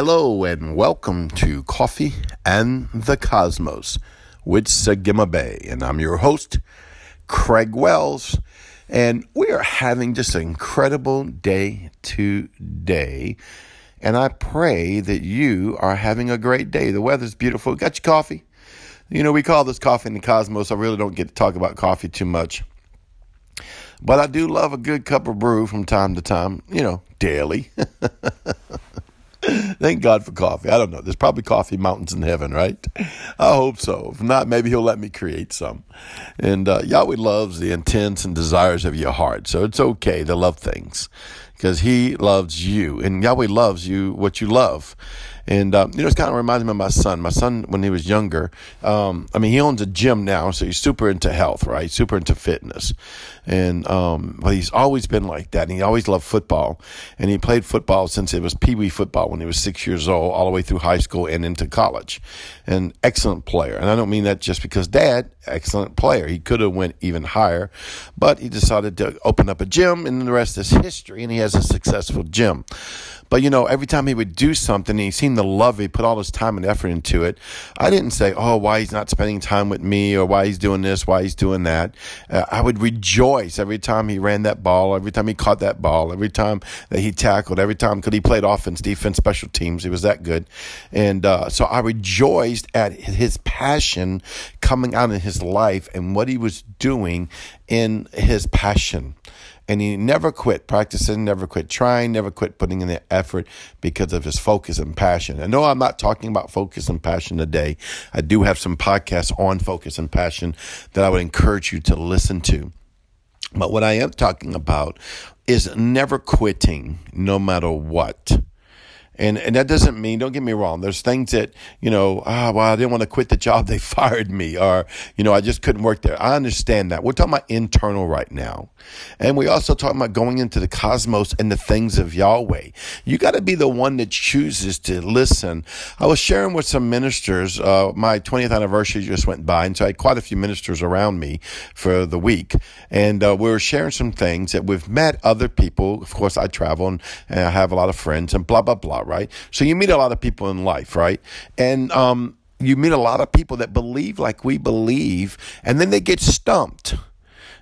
Hello and welcome to Coffee and the Cosmos with Sagima Bay. And I'm your host, Craig Wells. And we are having just an incredible day today. And I pray that you are having a great day. The weather's beautiful. Got your coffee? You know, we call this Coffee and the Cosmos. I really don't get to talk about coffee too much. But I do love a good cup of brew from time to time, you know, daily. Thank God for coffee. I don't know. There's probably coffee mountains in heaven, right? I hope so. If not, maybe He'll let me create some. And uh, Yahweh loves the intents and desires of your heart. So it's okay to love things because He loves you. And Yahweh loves you, what you love. And, um, you know, it kind of reminds me of my son. My son, when he was younger, um, I mean, he owns a gym now, so he's super into health, right? Super into fitness. And, um, but he's always been like that. And he always loved football. And he played football since it was Pee Wee football when he was six years old, all the way through high school and into college. An excellent player. And I don't mean that just because dad, excellent player. He could have went even higher, but he decided to open up a gym and the rest is history. And he has a successful gym. But you know, every time he would do something, he seemed to love it. He put all his time and effort into it. I didn't say, "Oh, why he's not spending time with me," or "Why he's doing this," "Why he's doing that." Uh, I would rejoice every time he ran that ball, every time he caught that ball, every time that he tackled, every time because he played offense, defense, special teams. He was that good, and uh, so I rejoiced at his passion coming out in his life and what he was doing in his passion. And he never quit practicing, never quit trying, never quit putting in the effort because of his focus and passion. And no, I'm not talking about focus and passion today. I do have some podcasts on focus and passion that I would encourage you to listen to. But what I am talking about is never quitting no matter what. And and that doesn't mean, don't get me wrong, there's things that, you know, ah, well, I didn't want to quit the job, they fired me, or, you know, I just couldn't work there. I understand that. We're talking about internal right now. And we also talking about going into the cosmos and the things of Yahweh. You got to be the one that chooses to listen. I was sharing with some ministers, uh, my 20th anniversary just went by, and so I had quite a few ministers around me for the week. And uh, we were sharing some things that we've met other people. Of course, I travel and, and I have a lot of friends and blah, blah, blah right? So you meet a lot of people in life, right? And um, you meet a lot of people that believe like we believe, and then they get stumped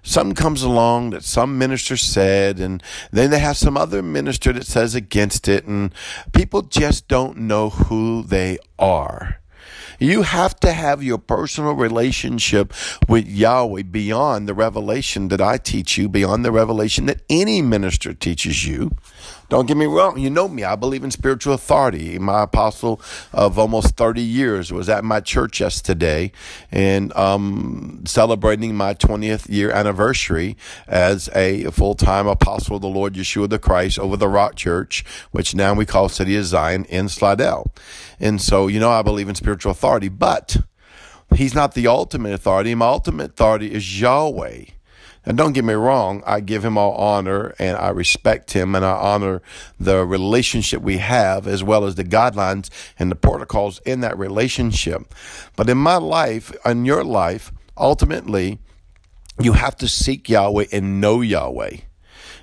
something comes along that some minister said, and then they have some other minister that says against it, and people just don't know who they are. You have to have your personal relationship with Yahweh beyond the revelation that I teach you, beyond the revelation that any minister teaches you. Don't get me wrong. You know me. I believe in spiritual authority. My apostle of almost 30 years was at my church yesterday and um, celebrating my 20th year anniversary as a full time apostle of the Lord Yeshua the Christ over the Rock Church, which now we call City of Zion in Slidell. And so, you know, I believe in spiritual authority, but he's not the ultimate authority. My ultimate authority is Yahweh. And don't get me wrong, I give him all honor and I respect him and I honor the relationship we have as well as the guidelines and the protocols in that relationship. But in my life, in your life, ultimately, you have to seek Yahweh and know Yahweh.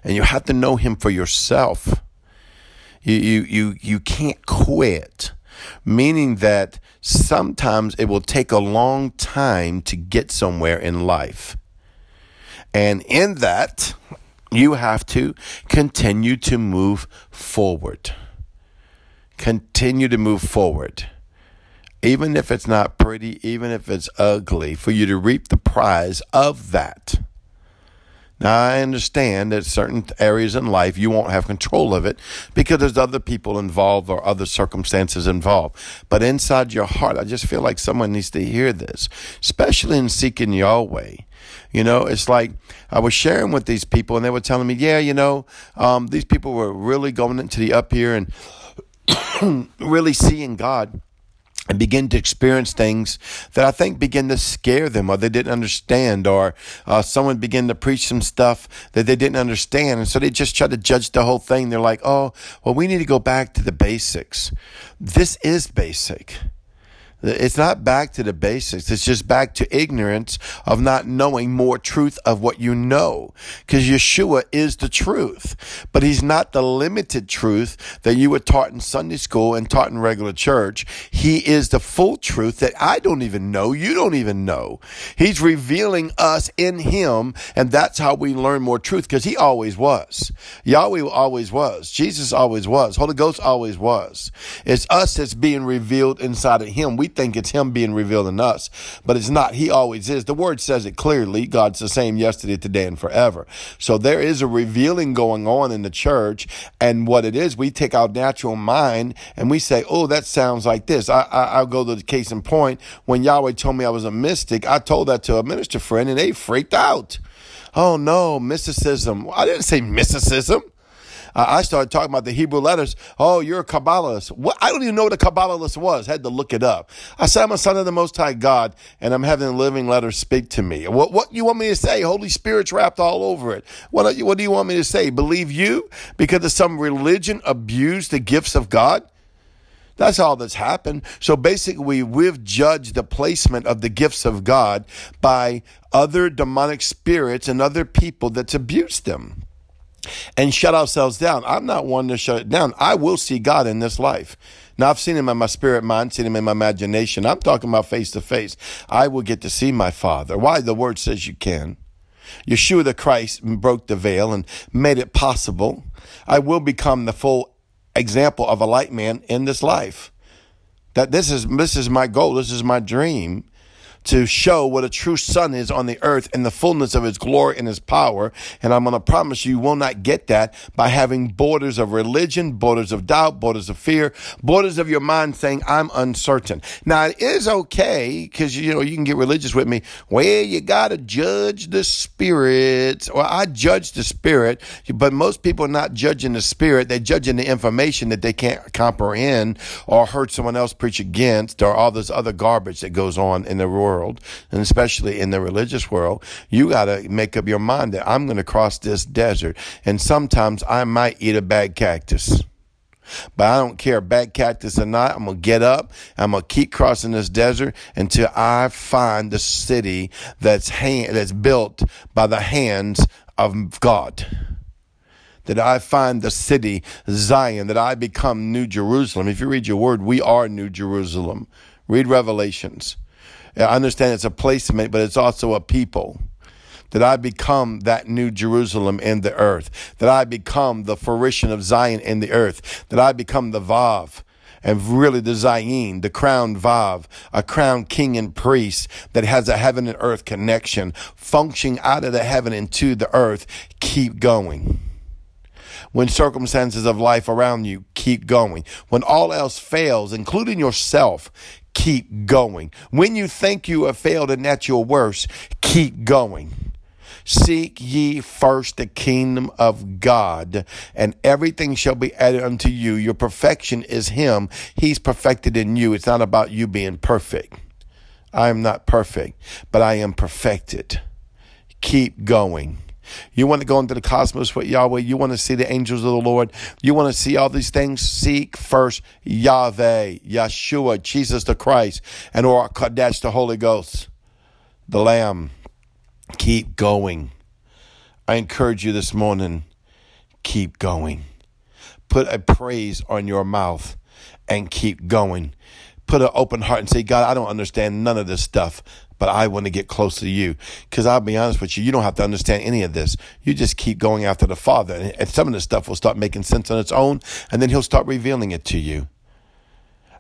And you have to know him for yourself. You, you, you, you can't quit meaning that sometimes it will take a long time to get somewhere in life. And in that, you have to continue to move forward. Continue to move forward. Even if it's not pretty, even if it's ugly, for you to reap the prize of that. Now, I understand that certain areas in life you won't have control of it because there's other people involved or other circumstances involved. But inside your heart, I just feel like someone needs to hear this, especially in seeking Yahweh. You know, it's like I was sharing with these people, and they were telling me, yeah, you know, um, these people were really going into the up here and really seeing God and begin to experience things that I think begin to scare them or they didn't understand, or uh, someone began to preach some stuff that they didn't understand. And so they just try to judge the whole thing. They're like, oh, well, we need to go back to the basics. This is basic. It's not back to the basics. It's just back to ignorance of not knowing more truth of what you know. Because Yeshua is the truth, but he's not the limited truth that you were taught in Sunday school and taught in regular church. He is the full truth that I don't even know. You don't even know. He's revealing us in him. And that's how we learn more truth because he always was. Yahweh always was. Jesus always was. Holy Ghost always was. It's us that's being revealed inside of him. We think it's Him being revealed in us, but it's not. He always is. The Word says it clearly. God's the same yesterday, today, and forever. So there is a revealing going on in the church, and what it is, we take our natural mind and we say, "Oh, that sounds like this." I, I I'll go to the case in point. When Yahweh told me I was a mystic, I told that to a minister friend, and they freaked out. Oh no, mysticism. I didn't say mysticism. I started talking about the Hebrew letters. Oh, you're a Kabbalist. What? I don't even know what a Kabbalist was. Had to look it up. I said, I'm a son of the Most High God, and I'm having a living letters speak to me. What, what you want me to say? Holy Spirit's wrapped all over it. What, what do you want me to say? Believe you? Because of some religion abused the gifts of God? That's all that's happened. So basically, we've judged the placement of the gifts of God by other demonic spirits and other people that's abused them and shut ourselves down. I'm not one to shut it down. I will see God in this life. Now, I've seen him in my spirit mind, seen him in my imagination. I'm talking about face to face. I will get to see my Father. Why? The word says you can. Yeshua the Christ broke the veil and made it possible. I will become the full example of a light man in this life. That this is this is my goal. This is my dream to show what a true son is on the earth in the fullness of his glory and his power. And I'm going to promise you, you will not get that by having borders of religion, borders of doubt, borders of fear, borders of your mind saying, I'm uncertain. Now, it is okay because, you know, you can get religious with me. Well, you got to judge the spirit. Well, I judge the spirit, but most people are not judging the spirit. They're judging the information that they can't comprehend or heard someone else preach against or all this other garbage that goes on in the world world, and especially in the religious world, you got to make up your mind that I'm going to cross this desert, and sometimes I might eat a bad cactus. But I don't care, bad cactus or not. I'm going to get up. I'm going to keep crossing this desert until I find the city that's, hand, that's built by the hands of God. That I find the city Zion, that I become New Jerusalem. If you read your word, we are New Jerusalem. Read Revelations. I understand it's a placement, but it's also a people. That I become that new Jerusalem in the earth. That I become the fruition of Zion in the earth. That I become the Vav and really the Zayin, the crowned Vav, a crowned king and priest that has a heaven and earth connection, functioning out of the heaven into the earth. Keep going. When circumstances of life around you keep going. When all else fails, including yourself, keep going. When you think you have failed and that's your worst, keep going. Seek ye first the kingdom of God, and everything shall be added unto you. Your perfection is Him. He's perfected in you. It's not about you being perfect. I am not perfect, but I am perfected. Keep going. You want to go into the cosmos with Yahweh. You want to see the angels of the Lord. You want to see all these things. Seek first Yahweh, Yeshua, Jesus the Christ, and or Kadesh, the Holy Ghost, the Lamb. Keep going. I encourage you this morning, keep going. Put a praise on your mouth and keep going. Put an open heart and say, God, I don't understand none of this stuff, but I want to get close to you. Because I'll be honest with you, you don't have to understand any of this. You just keep going after the Father. And some of this stuff will start making sense on its own, and then He'll start revealing it to you.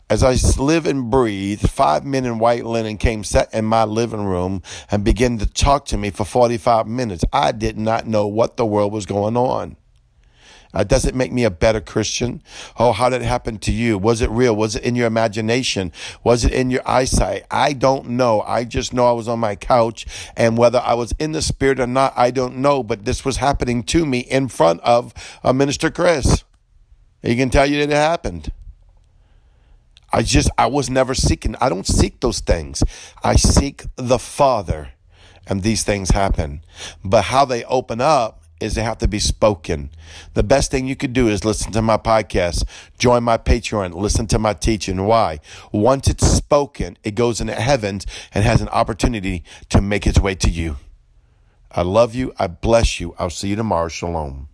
As I live and breathe, five men in white linen came, sat in my living room, and began to talk to me for 45 minutes. I did not know what the world was going on. Uh, does it make me a better Christian? Oh, how did it happen to you? Was it real? Was it in your imagination? Was it in your eyesight? I don't know. I just know I was on my couch and whether I was in the spirit or not, I don't know. But this was happening to me in front of uh, Minister Chris. He can tell you that it happened. I just, I was never seeking. I don't seek those things. I seek the Father and these things happen. But how they open up is they have to be spoken. The best thing you could do is listen to my podcast, join my Patreon, listen to my teaching. Why? Once it's spoken, it goes into heavens and has an opportunity to make its way to you. I love you. I bless you. I'll see you tomorrow. Shalom.